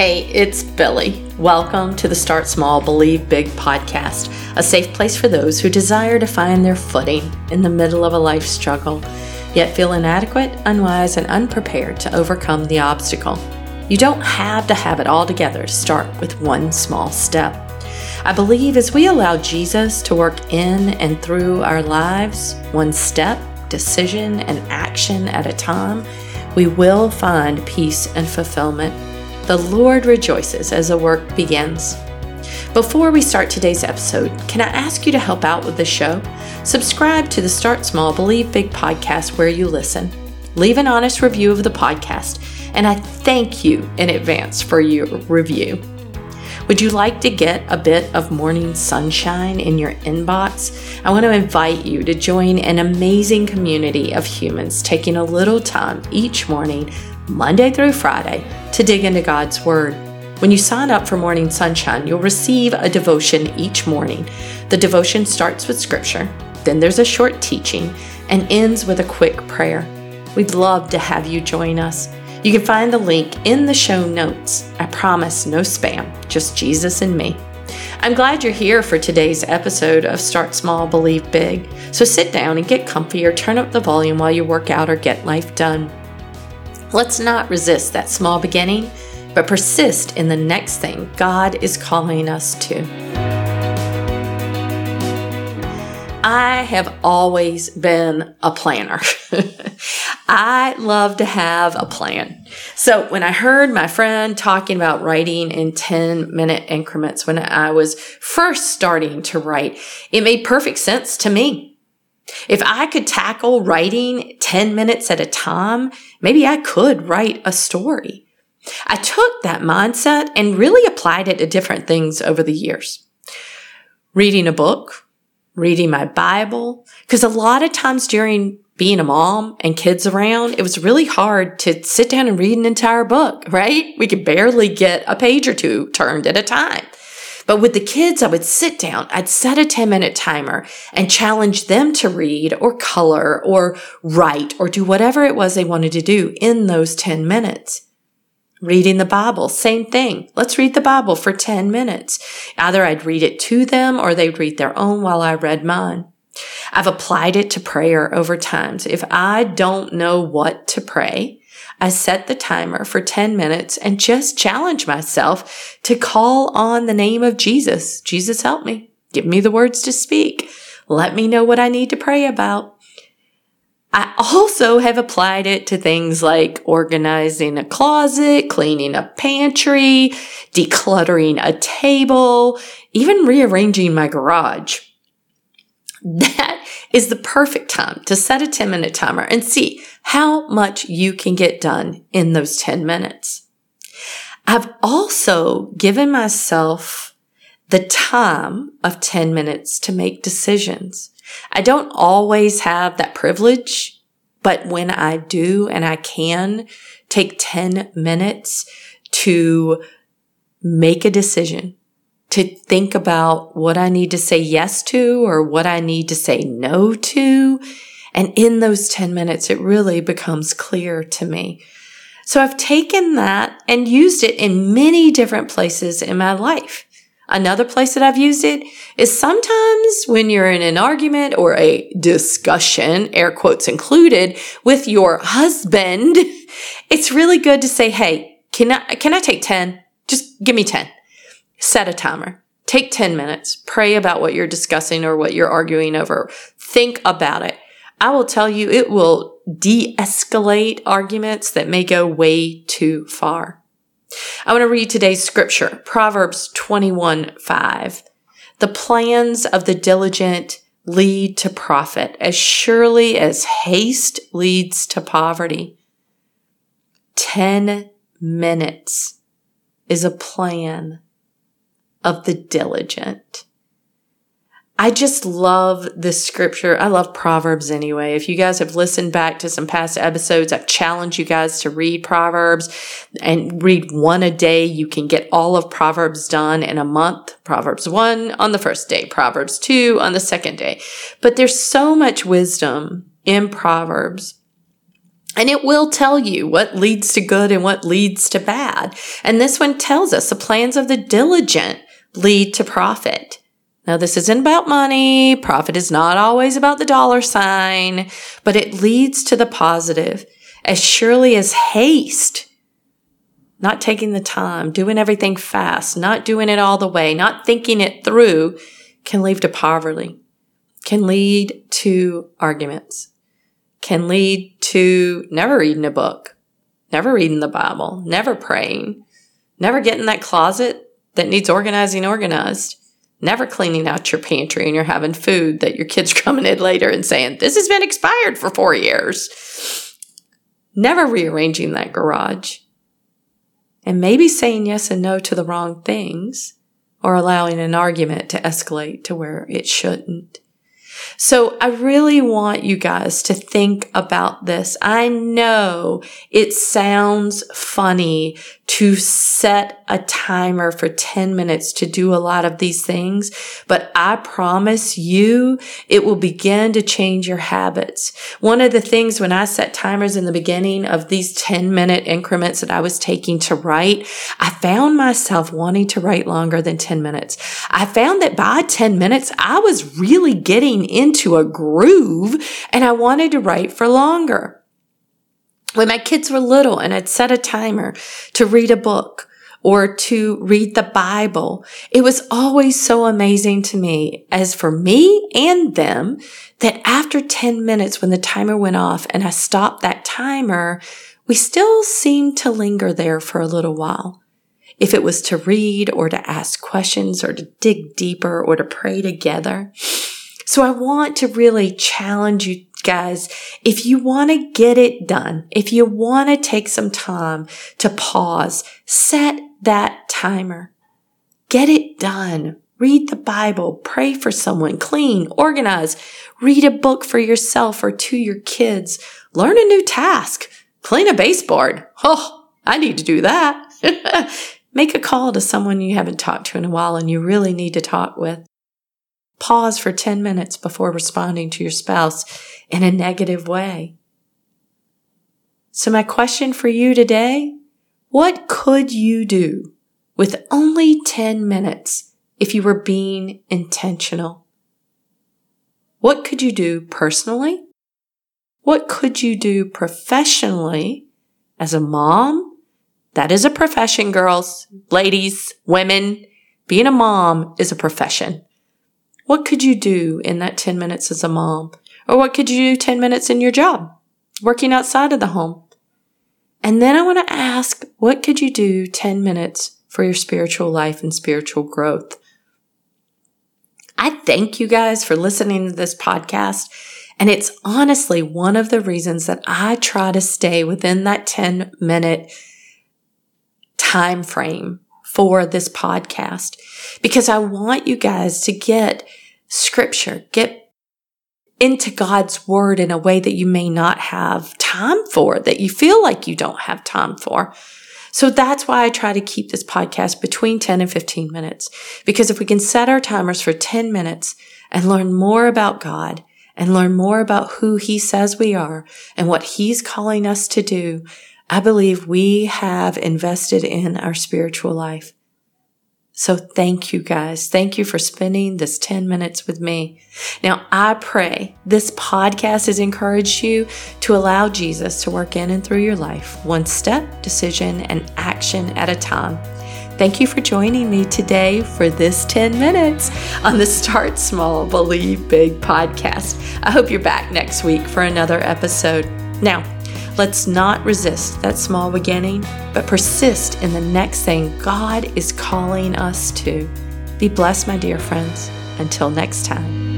Hey, it's Billy. Welcome to the Start Small, Believe Big podcast, a safe place for those who desire to find their footing in the middle of a life struggle, yet feel inadequate, unwise, and unprepared to overcome the obstacle. You don't have to have it all together to start with one small step. I believe as we allow Jesus to work in and through our lives, one step, decision, and action at a time, we will find peace and fulfillment the Lord rejoices as the work begins. Before we start today's episode, can I ask you to help out with the show? Subscribe to the Start Small, Believe Big podcast where you listen. Leave an honest review of the podcast, and I thank you in advance for your review. Would you like to get a bit of morning sunshine in your inbox? I want to invite you to join an amazing community of humans taking a little time each morning Monday through Friday, to dig into God's Word. When you sign up for Morning Sonshine, you'll receive a devotion each morning. The devotion starts with Scripture, then there's a short teaching, and ends with a quick prayer. We'd love to have you join us. You can find the link in the show notes. I promise no spam, just Jesus and me. I'm glad you're here for today's episode of Start Small, Believe Big. So sit down and get comfy or turn up the volume while you work out or get life done. Let's not resist that small beginning, but persist in the next thing God is calling us to. I have always been a planner. I love to have a plan. So when I heard my friend talking about writing in 10 minute increments when I was first starting to write, it made perfect sense to me. If I could tackle writing 10 minutes at a time, maybe I could write a story. I took that mindset and really applied it to different things over the years. Reading a book, reading my Bible, because a lot of times during being a mom and kids around, it was really hard to sit down and read an entire book, right? We could barely get a page or two turned at a time. But with the kids, I would sit down, I'd set a 10 minute timer and challenge them to read or color or write or do whatever it was they wanted to do in those 10 minutes. Reading the Bible, same thing. Let's read the Bible for 10 minutes. Either I'd read it to them or they'd read their own while I read mine. I've applied it to prayer over times. If I don't know what to pray, I set the timer for 10 minutes and just challenge myself to call on the name of Jesus. Jesus, help me. Give me the words to speak. Let me know what I need to pray about. I also have applied it to things like organizing a closet, cleaning a pantry, decluttering a table, even rearranging my garage. That is the perfect time to set a 10 minute timer and see how much you can get done in those 10 minutes. I've also given myself the time of 10 minutes to make decisions. I don't always have that privilege, but when I do and I can take 10 minutes to make a decision, to think about what I need to say yes to or what I need to say no to. And in those 10 minutes, it really becomes clear to me. So I've taken that and used it in many different places in my life. Another place that I've used it is sometimes when you're in an argument or a discussion, air quotes included, with your husband, it's really good to say, Hey, can I, can I take 10? Just give me 10 set a timer. Take 10 minutes. Pray about what you're discussing or what you're arguing over. Think about it. I will tell you it will de-escalate arguments that may go way too far. I want to read today's scripture, Proverbs 21, 5. The plans of the diligent lead to profit as surely as haste leads to poverty. 10 minutes is a plan of the diligent. I just love this scripture. I love Proverbs anyway. If you guys have listened back to some past episodes, I've challenged you guys to read Proverbs and read one a day. You can get all of Proverbs done in a month. Proverbs one on the first day, Proverbs two on the second day. But there's so much wisdom in Proverbs And it will tell you what leads to good and what leads to bad. And this one tells us the plans of the diligent lead to profit. Now, this isn't about money. Profit is not always about the dollar sign, but it leads to the positive as surely as haste, not taking the time, doing everything fast, not doing it all the way, not thinking it through can lead to poverty, can lead to arguments, can lead to never reading a book, never reading the Bible, never praying, never getting that closet that needs organizing organized never cleaning out your pantry and you're having food that your kids coming in later and saying, this has been expired for four years. Never rearranging that garage. And maybe saying yes and no to the wrong things or allowing an argument to escalate to where it shouldn't. So I really want you guys to think about this. I know it sounds funny to set a timer for 10 minutes to do a lot of these things, but I promise you it will begin to change your habits. One of the things when I set timers in the beginning of these 10 minute increments that I was taking to write, I found myself wanting to write longer than 10 minutes. I found that by 10 minutes, I was really getting into a groove and I wanted to write for longer when my kids were little and I'd set a timer to read a book or to read the Bible, it was always so amazing to me as for me and them that after 10 minutes when the timer went off and I stopped that timer, we still seemed to linger there for a little while. If it was to read or to ask questions or to dig deeper or to pray together. So I want to really challenge you guys, if you want to get it done, if you want to take some time to pause, set that timer. Get it done. Read the Bible, pray for someone, clean, organize, read a book for yourself or to your kids, learn a new task, clean a baseboard. Oh, I need to do that. Make a call to someone you haven't talked to in a while and you really need to talk with. Pause for 10 minutes before responding to your spouse in a negative way. So my question for you today, what could you do with only 10 minutes if you were being intentional? What could you do personally? What could you do professionally as a mom? That is a profession, girls, ladies, women. Being a mom is a profession. What could you do in that 10 minutes as a mom? Or what could you do 10 minutes in your job, working outside of the home? And then I want to ask, what could you do 10 minutes for your spiritual life and spiritual growth? I thank you guys for listening to this podcast. And it's honestly one of the reasons that I try to stay within that 10 minute time frame for this podcast because I want you guys to get scripture, get into God's word in a way that you may not have time for, that you feel like you don't have time for. So that's why I try to keep this podcast between 10 and 15 minutes. Because if we can set our timers for 10 minutes and learn more about God and learn more about who he says we are and what he's calling us to do, I believe we have invested in our spiritual life. So thank you guys. Thank you for spending this 10 minutes with me. Now, I pray this podcast has encouraged you to allow Jesus to work in and through your life, one step, decision, and action at a time. Thank you for joining me today for this 10 minutes on the Start Small, Believe Big podcast. I hope you're back next week for another episode. Now, Let's not resist that small beginning, but persist in the next thing God is calling us to. Be blessed, my dear friends. Until next time.